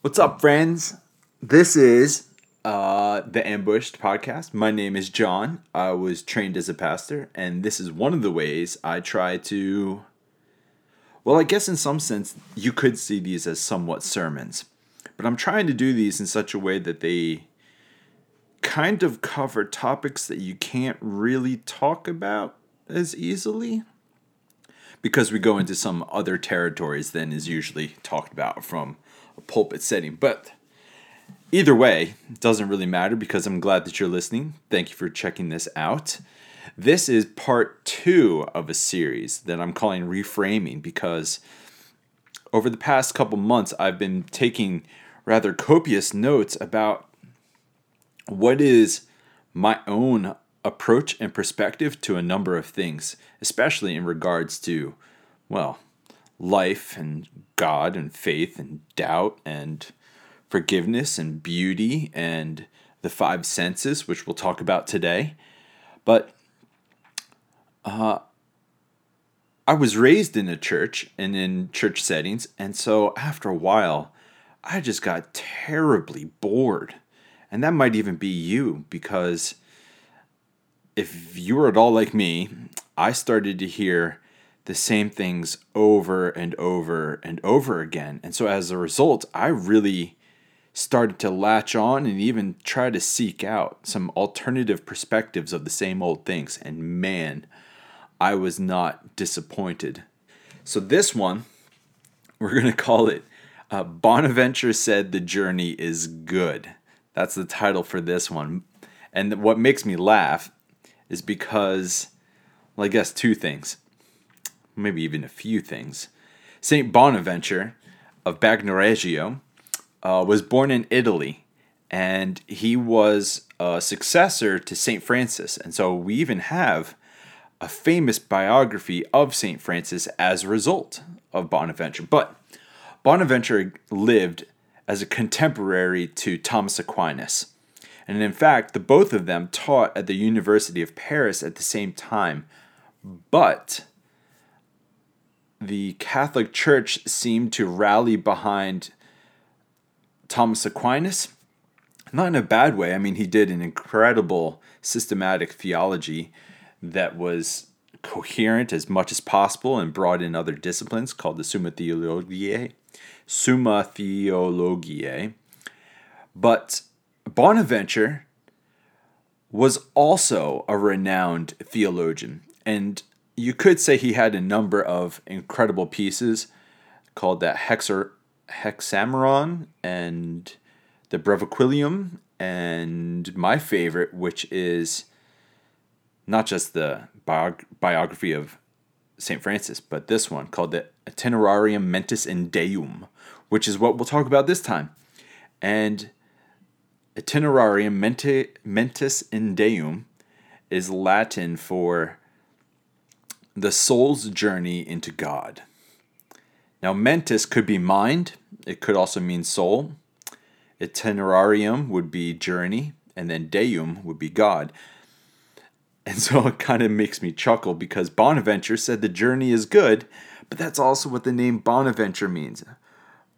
What's up, friends? This is uh, the Ambushed podcast. My name is John. I was trained as a pastor, and this is one of the ways I try to. Well, I guess in some sense, you could see these as somewhat sermons, but I'm trying to do these in such a way that they kind of cover topics that you can't really talk about as easily because we go into some other territories than is usually talked about from pulpit setting. But either way, it doesn't really matter because I'm glad that you're listening. Thank you for checking this out. This is part two of a series that I'm calling Reframing because over the past couple months, I've been taking rather copious notes about what is my own approach and perspective to a number of things, especially in regards to, well, life and God and faith and doubt and forgiveness and beauty and the five senses, which we'll talk about today. But uh, I was raised in a church and in church settings, and so after a while, I just got terribly bored. And that might even be you because if you were at all like me, I started to hear the same things over and over and over again. And so as a result, I really started to latch on and even try to seek out some alternative perspectives of the same old things. And man, I was not disappointed. So this one, we're going to call it uh, Bonaventure Said the Journey is Good. That's the title for this one. And what makes me laugh is because, well, I guess two things maybe even a few things. St. Bonaventure of Bagnoregio uh, was born in Italy, and he was a successor to St. Francis. And so we even have a famous biography of St. Francis as a result of Bonaventure. But Bonaventure lived as a contemporary to Thomas Aquinas. And in fact, the both of them taught at the University of Paris at the same time. But the Catholic Church seemed to rally behind Thomas Aquinas. Not in a bad way. I mean, he did an incredible systematic theology that was coherent as much as possible and brought in other disciplines called the Summa Theologiae. Summa Theologiae. But Bonaventure was also a renowned theologian. And you could say he had a number of incredible pieces called that Hexer, Hexameron and the Breviarium, and my favorite, which is not just the biog- biography of St. Francis, but this one called the Itinerarium Mentis in Deum, which is what we'll talk about this time. And Itinerarium Menti- Mentis in Deum is Latin for the soul's journey into God. Now, mentis could be mind, it could also mean soul. Itinerarium would be journey, and then deum would be God. And so it kind of makes me chuckle because Bonaventure said the journey is good, but that's also what the name Bonaventure means.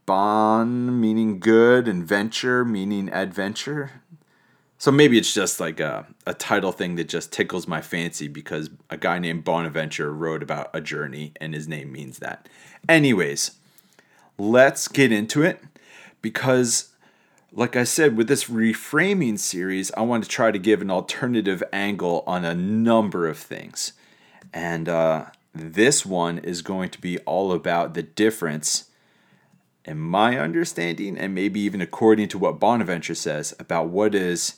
Bon meaning good, and venture meaning adventure. So maybe it's just like a, a title thing that just tickles my fancy because a guy named Bonaventure wrote about a journey and his name means that. Anyways, let's get into it because, like I said, with this reframing series, I want to try to give an alternative angle on a number of things. And uh, this one is going to be all about the difference in my understanding, and maybe even according to what Bonaventure says, about what is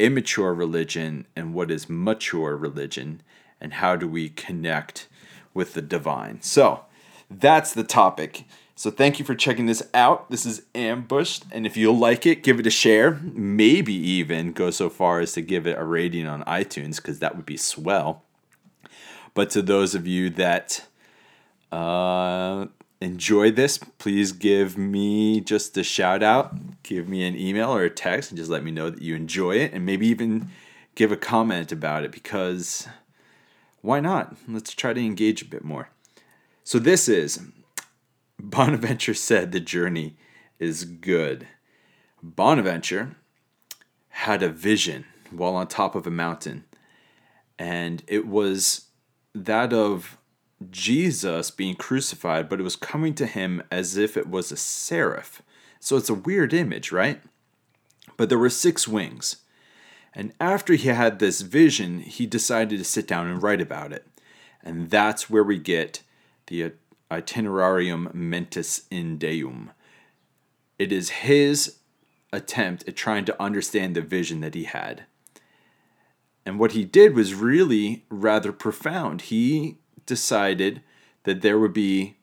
immature religion and what is mature religion, and how do we connect with the divine. So, that's the topic. So, thank you for checking this out. This is Ambushed, and if you like it, give it a share. Maybe even go so far as to give it a rating on iTunes, because that would be swell. But to those of you that uh, enjoy this, please give me just a shout out. Give me an email or a text and just let me know that you enjoy it and maybe even give a comment about it because why not? Let's try to engage a bit more. So, this is Bonaventure said the journey is good. Bonaventure had a vision while on top of a mountain, and it was that of Jesus being crucified, but it was coming to him as if it was a seraph. So it's a weird image, right? But there were six wings. And after he had this vision, he decided to sit down and write about it. And that's where we get the Itinerarium Mentis in Deum. It is his attempt at trying to understand the vision that he had. And what he did was really rather profound. He decided that there would be,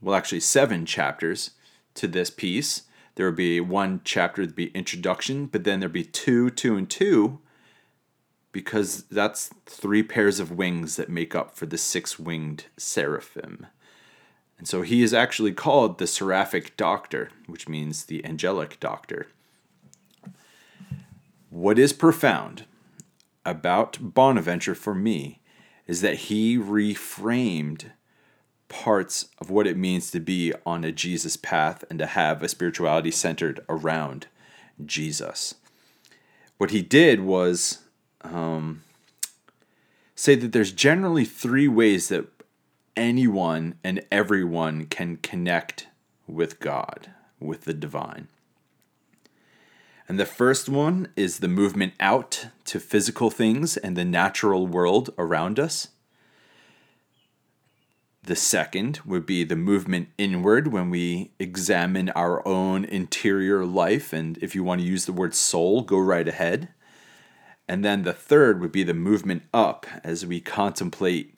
well, actually, seven chapters to this piece. There would be one chapter that'd be introduction, but then there'd be two, two, and two, because that's three pairs of wings that make up for the six winged seraphim. And so he is actually called the seraphic doctor, which means the angelic doctor. What is profound about Bonaventure for me is that he reframed parts of what it means to be on a Jesus path and to have a spirituality centered around Jesus. What he did was um, say that there's generally three ways that anyone and everyone can connect with God, with the divine. And the first one is the movement out to physical things and the natural world around us. The second would be the movement inward when we examine our own interior life. And if you want to use the word soul, go right ahead. And then the third would be the movement up as we contemplate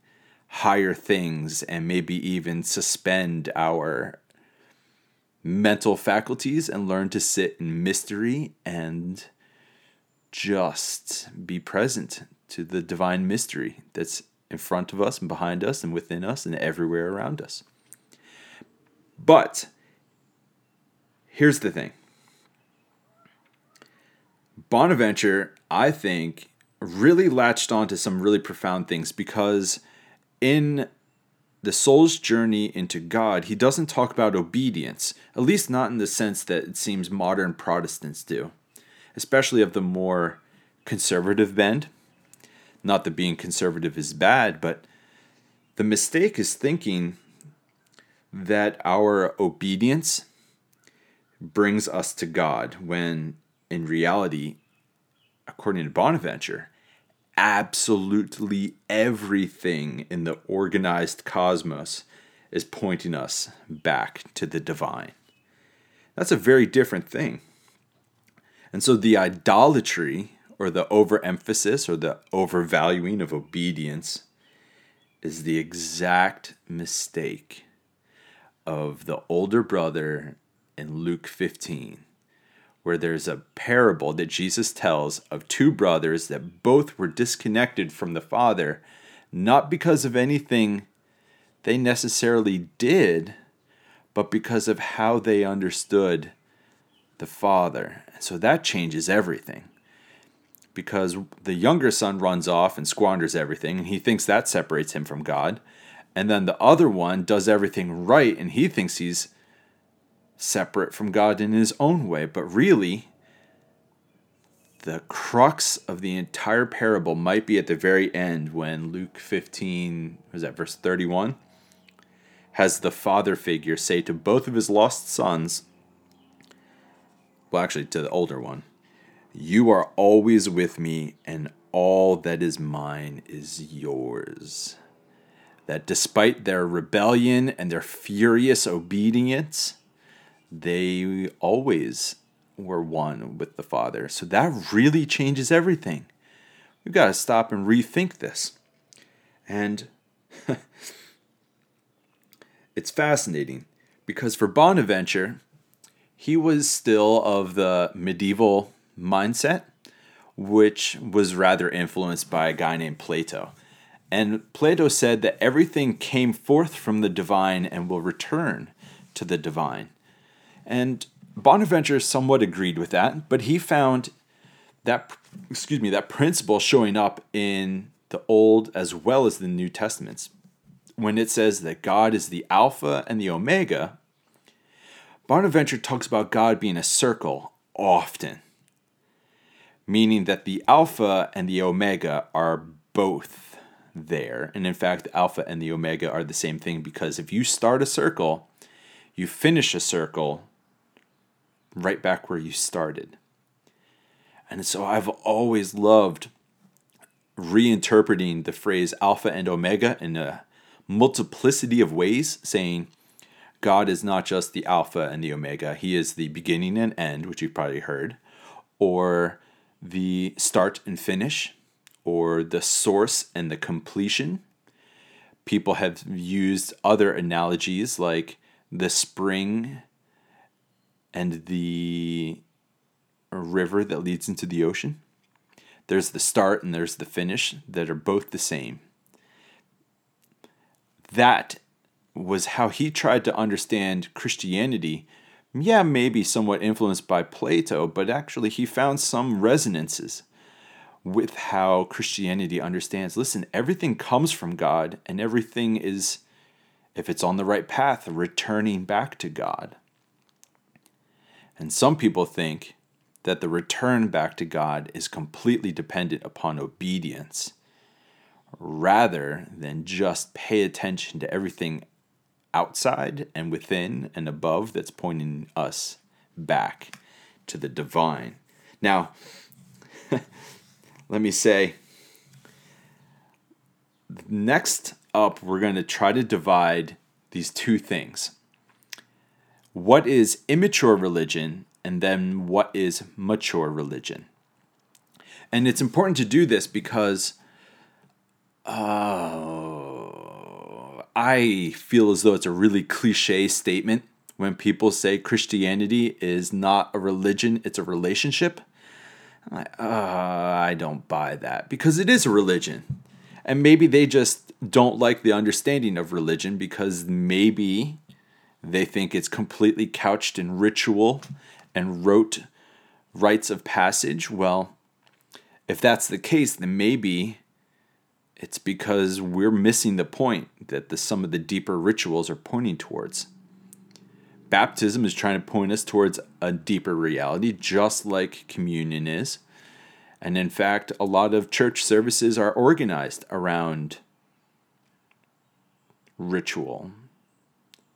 higher things and maybe even suspend our mental faculties and learn to sit in mystery and just be present to the divine mystery that's in front of us and behind us and within us and everywhere around us. But here's the thing Bonaventure, I think, really latched on to some really profound things because in the soul's journey into God, he doesn't talk about obedience, at least not in the sense that it seems modern Protestants do, especially of the more conservative bend. Not that being conservative is bad, but the mistake is thinking that our obedience brings us to God when in reality, according to Bonaventure, absolutely everything in the organized cosmos is pointing us back to the divine. That's a very different thing. And so the idolatry or the overemphasis or the overvaluing of obedience is the exact mistake of the older brother in Luke 15 where there's a parable that Jesus tells of two brothers that both were disconnected from the Father, not because of anything they necessarily did, but because of how they understood the Father. And so that changes everything. Because the younger son runs off and squanders everything, and he thinks that separates him from God. And then the other one does everything right, and he thinks he's separate from God in his own way. But really, the crux of the entire parable might be at the very end when Luke 15, was that verse 31? Has the father figure say to both of his lost sons, well, actually, to the older one, You are always with me, and all that is mine is yours. That despite their rebellion and their furious obedience, they always were one with the Father. So that really changes everything. We've got to stop and rethink this. And it's fascinating because for Bonaventure, he was still of the medieval mindset, which was rather influenced by a guy named Plato. And Plato said that everything came forth from the divine and will return to the divine. And Bonaventure somewhat agreed with that, but he found that excuse me, that principle showing up in the Old as well as the New Testaments. When it says that God is the Alpha and the Omega, Bonaventure talks about God being a circle often, meaning that the Alpha and the Omega are both there. And in fact, the Alpha and the Omega are the same thing because if you start a circle, you finish a circle right back where you started. And so I've always loved reinterpreting the phrase Alpha and Omega in a multiplicity of ways, saying, God is not just the Alpha and the Omega, He is the beginning and end, which you've probably heard, or the start and finish, or the source and the completion. People have used other analogies like the spring and the river that leads into the ocean. There's the start and there's the finish that are both the same. That was how he tried to understand Christianity. Yeah, maybe somewhat influenced by Plato, but actually he found some resonances with how Christianity understands listen, everything comes from God, and everything is, if it's on the right path, returning back to God. And some people think that the return back to God is completely dependent upon obedience rather than just pay attention to everything outside and within and above that's pointing us back to the divine. Now, let me say, next up, we're going to try to divide these two things. What is immature religion, and then what is mature religion? And it's important to do this because uh, I feel as though it's a really cliche statement when people say Christianity is not a religion, it's a relationship. I, uh, I don't buy that because it is a religion. And maybe they just don't like the understanding of religion because maybe they think it's completely couched in ritual and rote rites of passage. Well, if that's the case, then maybe it's because we're missing the point that the, some of the deeper rituals are pointing towards. Baptism is trying to point us towards a deeper reality, just like communion is. And in fact, a lot of church services are organized around ritual.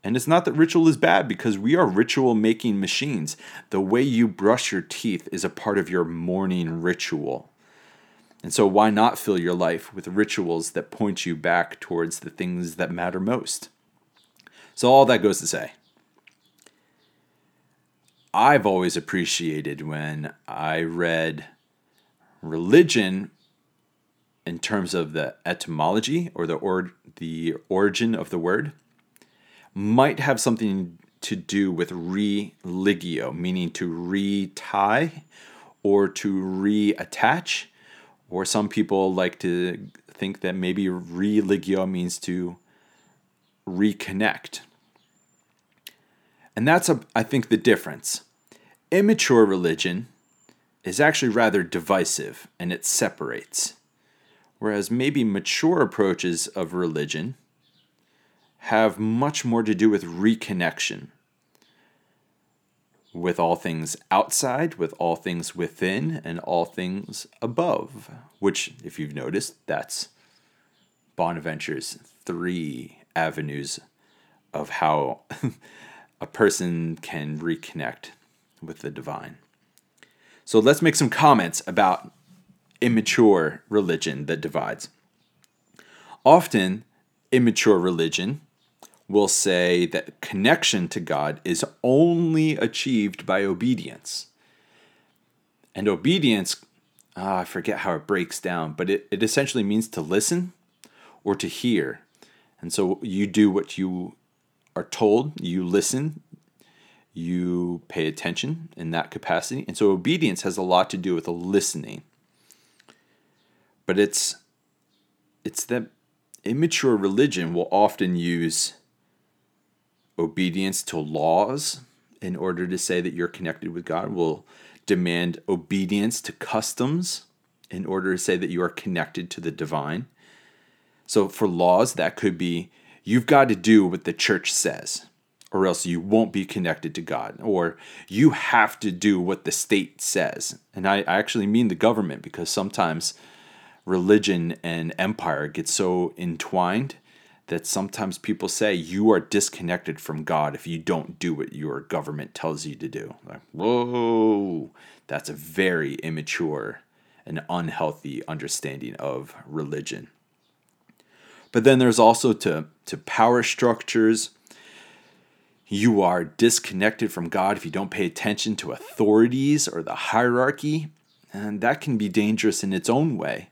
And it's not that ritual is bad because we are ritual making machines. The way you brush your teeth is a part of your morning ritual. And so, why not fill your life with rituals that point you back towards the things that matter most? So, all that goes to say, I've always appreciated when I read religion in terms of the etymology or the or, the origin of the word might have something to do with religio, meaning to retie or to reattach or some people like to think that maybe religio means to reconnect. And that's, a, I think, the difference. Immature religion is actually rather divisive and it separates, whereas maybe mature approaches of religion have much more to do with reconnection with all things outside, with all things within, and all things above. Which, if you've noticed, that's Bonaventure's three avenues of how a person can reconnect with the divine. So let's make some comments about immature religion that divides. Often, immature religion will say that connection to God is only achieved by obedience. And obedience, oh, I forget how it breaks down, but it, it essentially means to listen or to hear. And so you do what you are told, you listen, you pay attention in that capacity. And so obedience has a lot to do with listening. But it's it's that immature religion will often use obedience to laws in order to say that you're connected with God, will demand obedience to customs in order to say that you are connected to the divine. So for laws, that could be you've got to do what the church says, or else you won't be connected to God, or you have to do what the state says. And I, I actually mean the government because sometimes religion and empire get so entwined that sometimes people say you are disconnected from God if you don't do what your government tells you to do. Like, whoa, that's a very immature and unhealthy understanding of religion. But then there's also to, to power structures. You are disconnected from God if you don't pay attention to authorities or the hierarchy. And that can be dangerous in its own way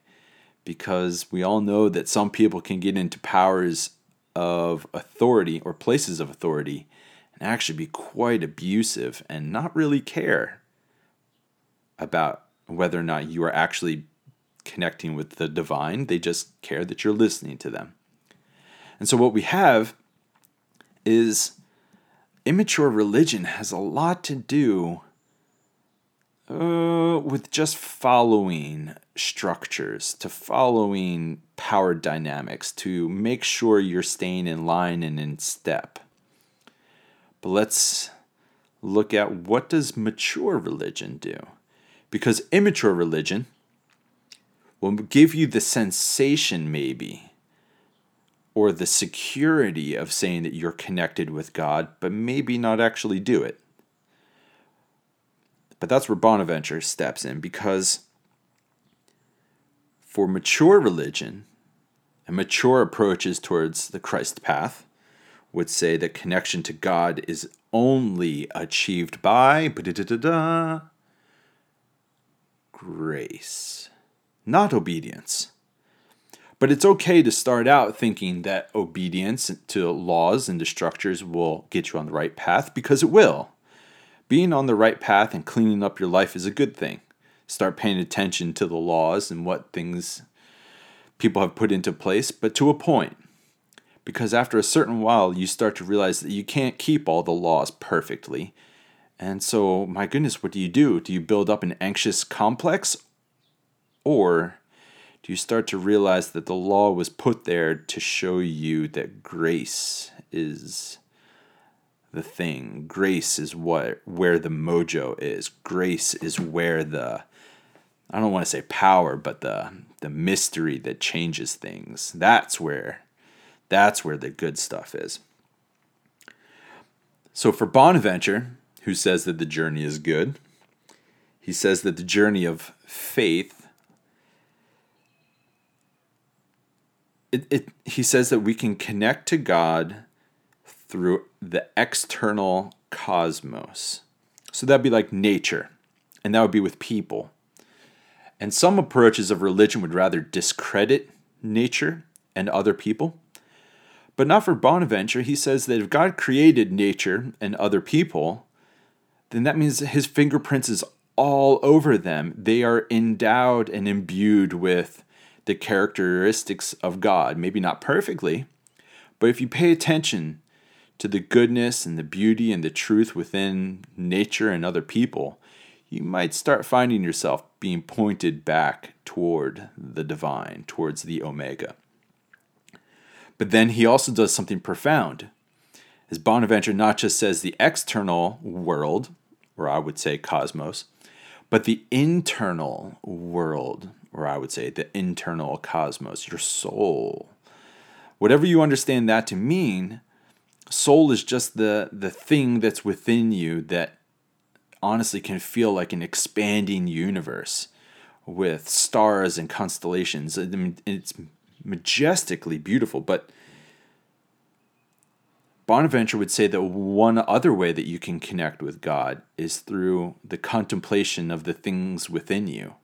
because we all know that some people can get into powers of authority or places of authority and actually be quite abusive and not really care about whether or not you are actually connecting with the divine. They just care that you're listening to them. And so, what we have is immature religion has a lot to do uh, with just following structures, to following power dynamics, to make sure you're staying in line and in step. But let's look at what does mature religion do? Because immature religion will give you the sensation, maybe, or the security of saying that you're connected with God, but maybe not actually do it. But that's where Bonaventure steps in because for mature religion and mature approaches towards the Christ path would say that connection to God is only achieved by grace, not obedience. But it's okay to start out thinking that obedience to laws and to structures will get you on the right path because it will. Being on the right path and cleaning up your life is a good thing. Start paying attention to the laws and what things people have put into place, but to a point. Because after a certain while, you start to realize that you can't keep all the laws perfectly and so, my goodness, what do you do? Do you build up an anxious complex? Or do you start to realize that the law was put there to show you that grace is the thing? Grace is what where the mojo is. Grace is where the I don't want to say power, but the the mystery that changes things. That's where that's where the good stuff is. So for Bonaventure, who says that the journey is good. He says that the journey of faith, it, it, he says that we can connect to God through the external cosmos. So that'd be like nature, and that would be with people. And some approaches of religion would rather discredit nature and other people. But not for Bonaventure. He says that if God created nature and other people, then that means his fingerprints is all over them. They are endowed and imbued with the characteristics of God. Maybe not perfectly, but if you pay attention to the goodness and the beauty and the truth within nature and other people, you might start finding yourself being pointed back toward the divine, towards the Omega. But then he also does something profound. As Bonaventure not just says the external world, or I would say cosmos, but the internal world, or I would say the internal cosmos, your soul. Whatever you understand that to mean, soul is just the, the thing that's within you that honestly can feel like an expanding universe with stars and constellations. I mean, it's majestically beautiful, but Bonaventure would say that one other way that you can connect with God is through the contemplation of the things within you,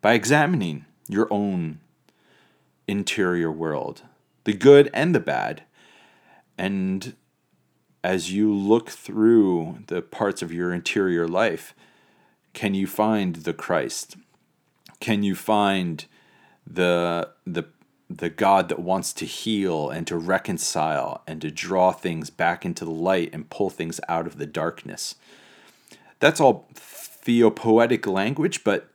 by examining your own interior world, the good and the bad. And as you look through the parts of your interior life, can you find the Christ? Can you find the the the God that wants to heal and to reconcile and to draw things back into the light and pull things out of the darkness. That's all theopoetic language, but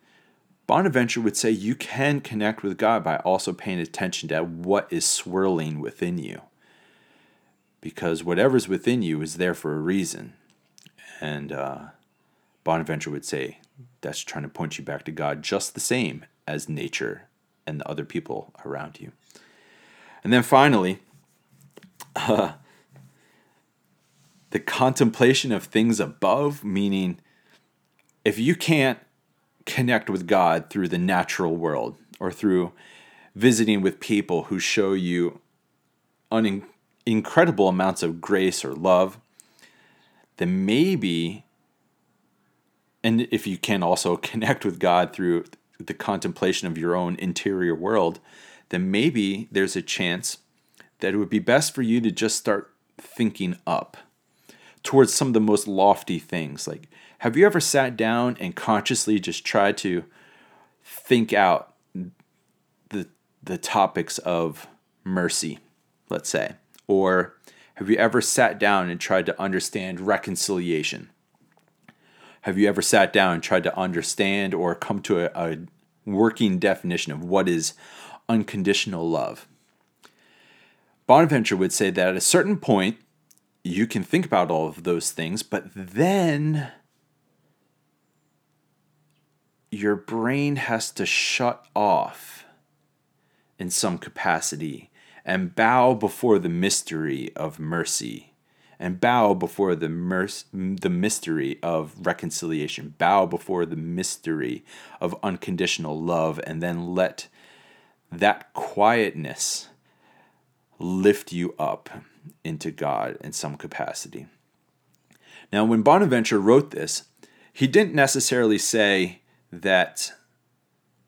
Bonaventure would say you can connect with God by also paying attention to what is swirling within you. Because whatever's within you is there for a reason. And uh, Bonaventure would say that's trying to point you back to God just the same as nature and the other people around you. And then finally, uh, the contemplation of things above, meaning if you can't connect with God through the natural world or through visiting with people who show you un- incredible amounts of grace or love, then maybe, and if you can also connect with God through the contemplation of your own interior world, then maybe there's a chance that it would be best for you to just start thinking up towards some of the most lofty things. Like, have you ever sat down and consciously just tried to think out the the topics of mercy, let's say? Or have you ever sat down and tried to understand reconciliation? Have you ever sat down and tried to understand or come to a, a working definition of what is unconditional love? Bonaventure would say that at a certain point, you can think about all of those things, but then your brain has to shut off in some capacity and bow before the mystery of mercy and bow before the merc- the mystery of reconciliation bow before the mystery of unconditional love and then let that quietness lift you up into God in some capacity. Now, when Bonaventure wrote this, he didn't necessarily say that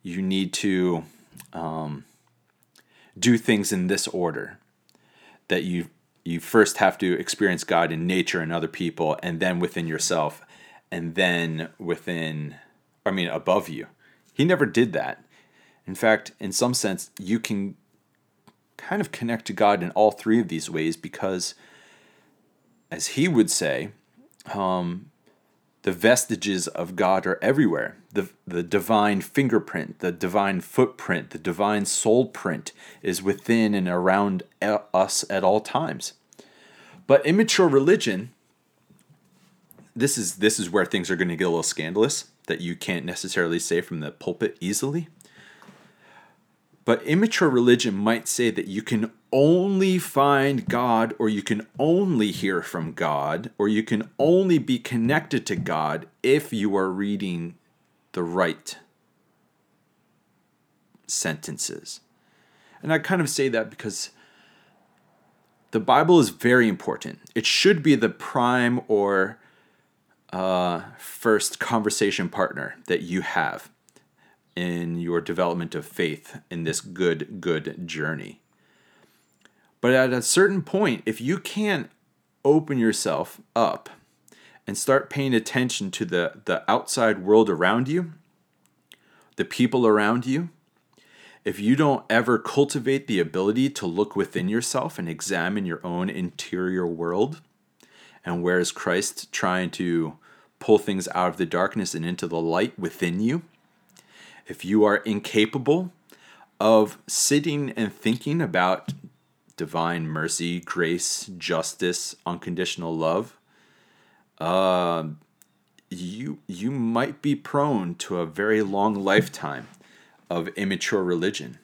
you need to um, do things in this order. That you you first have to experience God in nature and other people, and then within yourself, and then within, I mean, above you. He never did that. In fact, in some sense, you can kind of connect to God in all three of these ways because, as he would say, um, the vestiges of God are everywhere. The, the divine fingerprint, the divine footprint, the divine soul print is within and around us at all times. But immature religion, this is this is where things are going to get a little scandalous that you can't necessarily say from the pulpit easily. But immature religion might say that you can only find God, or you can only hear from God, or you can only be connected to God if you are reading the right sentences. And I kind of say that because the Bible is very important. It should be the prime or uh, first conversation partner that you have in your development of faith in this good, good journey. But at a certain point, if you can't open yourself up and start paying attention to the, the outside world around you, the people around you, if you don't ever cultivate the ability to look within yourself and examine your own interior world, and where is Christ trying to pull things out of the darkness and into the light within you, if you are incapable of sitting and thinking about divine mercy, grace, justice, unconditional love, uh, you you might be prone to a very long lifetime of immature religion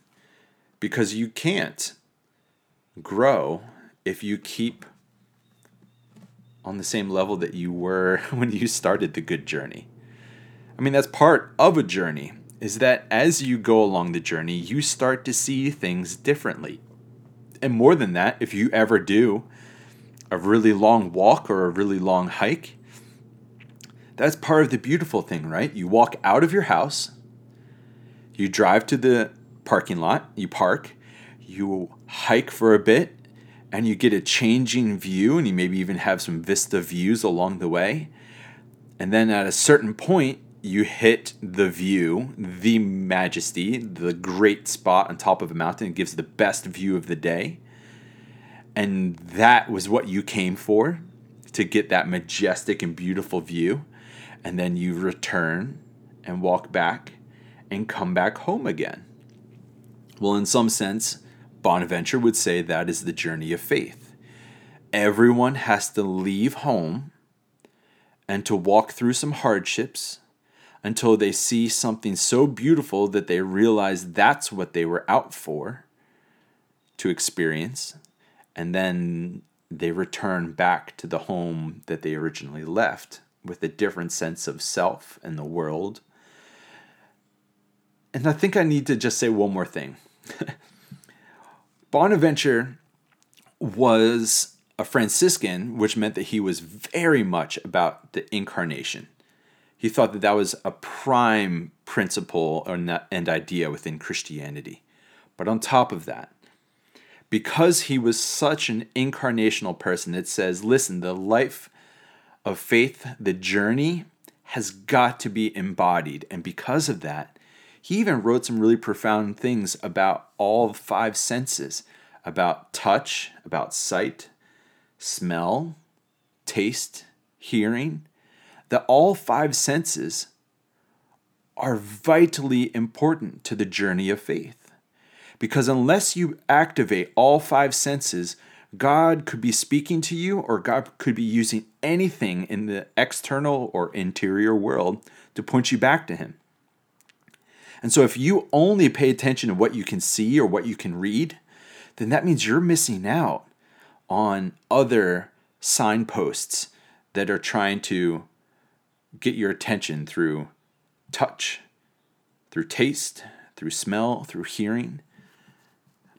because you can't grow if you keep on the same level that you were when you started the good journey. I mean, that's part of a journey is that as you go along the journey, you start to see things differently. And more than that, if you ever do a really long walk or a really long hike, that's part of the beautiful thing, right? You walk out of your house, you drive to the parking lot, you park, you hike for a bit, and you get a changing view, and you maybe even have some vista views along the way. And then at a certain point, you hit the view, the majesty, the great spot on top of a mountain. It gives the best view of the day. And that was what you came for to get that majestic and beautiful view. And then you return and walk back and come back home again. Well, in some sense, Bonaventure would say that is the journey of faith. everyone has to leave home and to walk through some hardships until they see something so beautiful that they realize that's what they were out for to experience. And then they return back to the home that they originally left with a different sense of self and the world. And I think I need to just say one more thing. Bonaventure was a Franciscan, which meant that he was very much about the incarnation. He thought that that was a prime principle and idea within Christianity. But on top of that, because he was such an incarnational person, it says, listen, the life of faith, the journey, has got to be embodied. And because of that, he even wrote some really profound things about all five senses about touch, about sight, smell, taste, hearing, that all five senses are vitally important to the journey of faith. Because unless you activate all five senses, God could be speaking to you, or God could be using anything in the external or interior world to point you back to Him. And so, if you only pay attention to what you can see or what you can read, then that means you're missing out on other signposts that are trying to get your attention through touch, through taste, through smell, through hearing.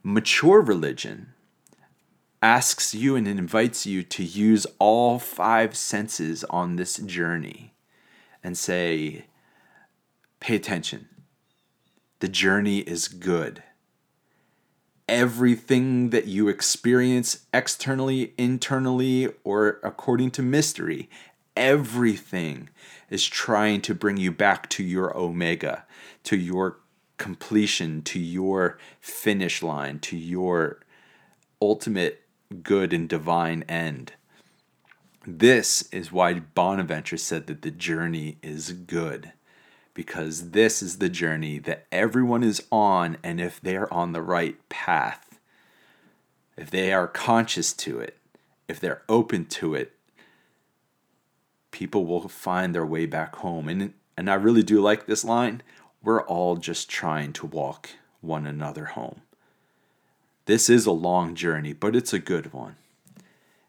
Mature religion asks you and invites you to use all five senses on this journey and say, pay attention. The journey is good everything that you experience externally, internally, or according to mystery, everything is trying to bring you back to your omega, to your completion, to your finish line, to your ultimate good and divine end. This is why Bonaventure said that the journey is good because this is the journey that everyone is on, and if they're on the right path, if they are conscious to it, if they're open to it, people will find their way back home. And, and I really do like this line we're all just trying to walk one another home. This is a long journey, but it's a good one.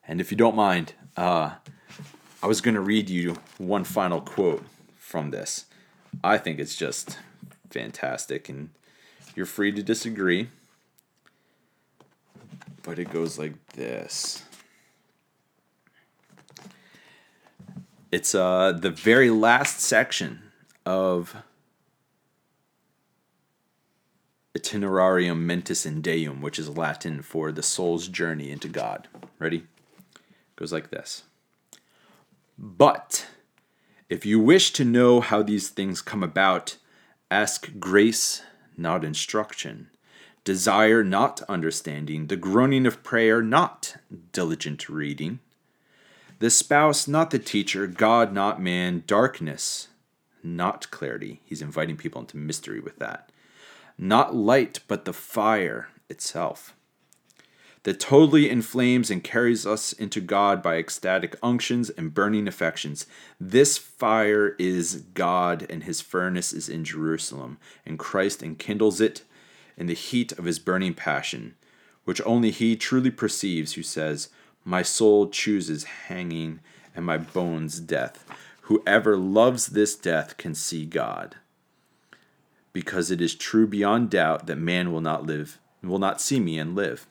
And if you don't mind, uh, I was going to read you one final quote from this. I think it's just fantastic, and you're free to disagree. But it goes like this. It's uh, the very last section of Itinerarium Mentis in Deum, which is Latin for the soul's journey into God. Ready? Goes like this. But if you wish to know how these things come about, ask grace, not instruction. Desire not understanding, the groaning of prayer, not diligent reading. The spouse, not the teacher, God, not man, darkness, not clarity. He's inviting people into mystery with that. Not light, but the fire itself that totally inflames and carries us into God by ecstatic unctions and burning affections. This fire is God, and his furnace is in Jerusalem, and Christ enkindles it in the heat of his burning passion, which only he truly perceives who says, My soul chooses hanging, and my bones death. Whoever loves this death can see God. Because it is true beyond doubt that man will not live, will not see me and live.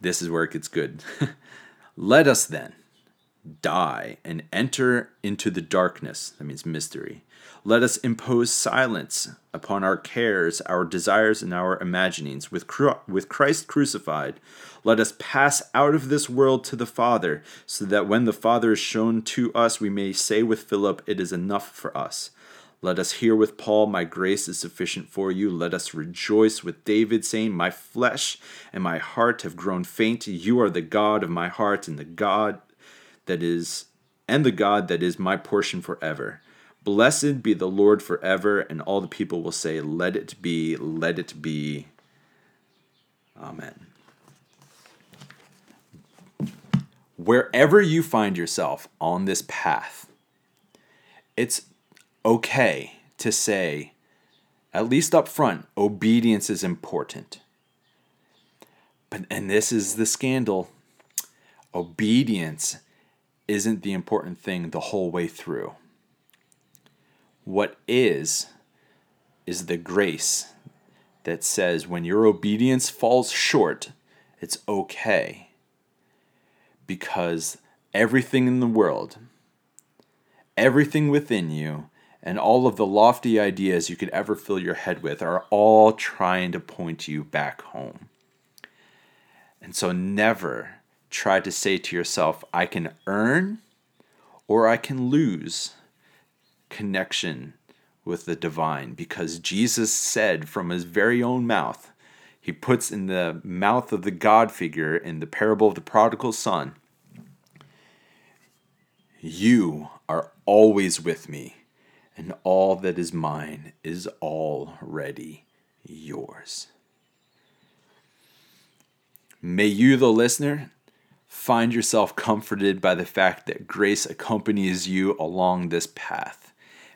This is where it gets good. Let us then die and enter into the darkness. That means mystery. Let us impose silence upon our cares, our desires, and our imaginings. With, with Christ crucified, let us pass out of this world to the Father, so that when the Father is shown to us, we may say with Philip, It is enough for us. Let us hear with Paul, My grace is sufficient for you. Let us rejoice with David, saying, My flesh and my heart have grown faint. You are the God of my heart, and the God that is, and the God that is my portion forever. Blessed be the Lord forever. And all the people will say, Let it be, let it be. Amen. Wherever you find yourself on this path, it's okay to say, at least up front, obedience is important. But, and this is the scandal obedience isn't the important thing the whole way through. What is, is the grace that says when your obedience falls short, it's okay. Because everything in the world, everything within you, and all of the lofty ideas you could ever fill your head with are all trying to point you back home. And so never try to say to yourself, I can earn or I can lose connection with the divine because Jesus said from his very own mouth, he puts in the mouth of the God figure in the parable of the prodigal son, You are always with me, and all that is mine is already yours. May you, the listener, find yourself comforted by the fact that grace accompanies you along this path.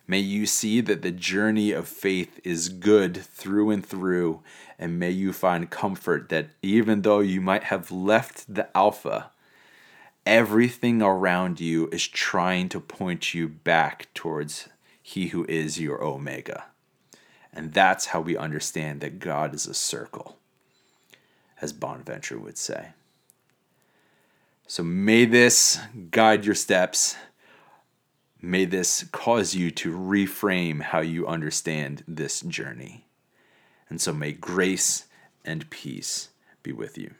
May you see that the journey of faith is good through and through, and may you find comfort that even though you might have left the Alpha, everything around you is trying to point you back towards He who is your Omega. And that's how we understand that God is a circle, as Bonaventure would say. So may this guide your steps. May this cause you to reframe how you understand this journey. And so may grace and peace be with you.